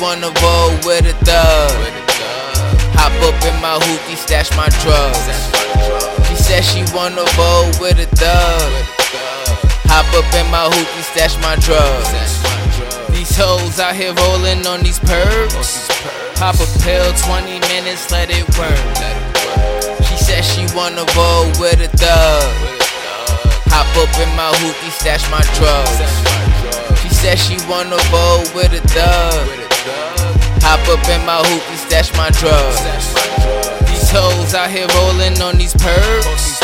wanna roll with a thug. Hop up in my hoopty, stash my drugs. She said she wanna roll with a thug. Hop up in my hoopty, stash my drugs. These hoes out here rolling on these perks. Pop a pill, 20 minutes, let it work. She said she wanna roll with a thug. Hop up in my hoopty, stash my drugs. She said she wanna roll with a thug. Hop up in my hoopty, stash my drugs. These hoes out here rolling on these perks.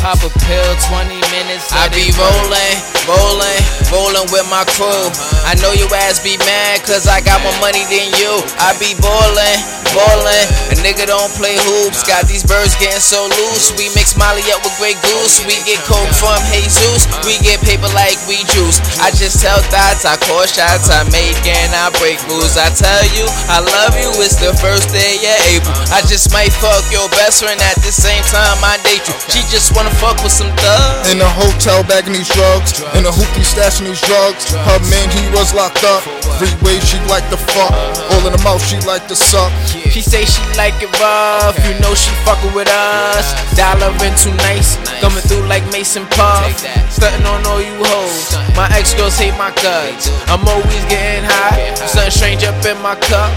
Pop a pill, 20 minutes. I be rolling, rolling, rolling with my crew. I know your ass be mad, cause I got more money than you. I be ballin', ballin'. A nigga don't play hoops. Got these birds getting so loose. We mix Molly up with Grey Goose. We get coke from Jesus. We get paper like we juice. I just tell thoughts, I call shots, I make and I break moves. I tell you, I love you, it's the first day of April. I just might fuck your best friend at the same time I date you. She just wanna fuck with some thugs. In a hotel bagging these drugs, in a hoopty stashing these drugs. Her man, he was locked up. Freeway, she like to fuck. All in the mouth, she like to suck. She say she like it rough, you know she fuckin' with us. Dolla in too nice, coming through like Mase and Puff. Stunting on all you hoes. My ex girls hate my guts. I'm always getting high, something strange up in my cup.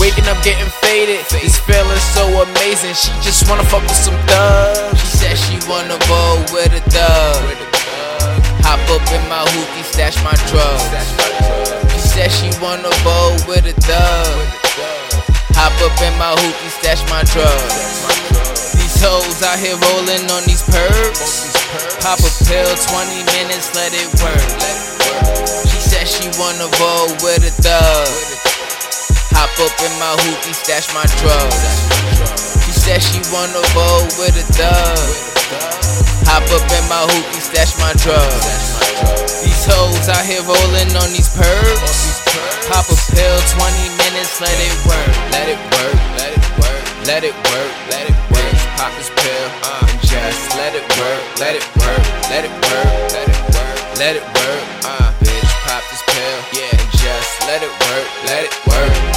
Waking up getting faded, this feeling so amazing. She just wanna fuck with some thugs. She said she wanna roll with a thug. Hop up in my hoopty, stash my drugs. She wanna roll with a thug. Hop up in my hoopty, stash my drugs. These hoes out here rolling on these perks. Pop a pill, 20 minutes, let it work. She said she wanna roll with a thug. Hop up in my hoopty, stash my drugs. She said she wanna roll with a thug. Hop up in my hoopty, stash my drugs. These hoes out here rolling on these perks. Work, let it work. Pop this pill, uh, just let it work, let it work, let it work, let it work, let it work. Uh, bitch, pop this pill, yeah, and just let it work, let it work.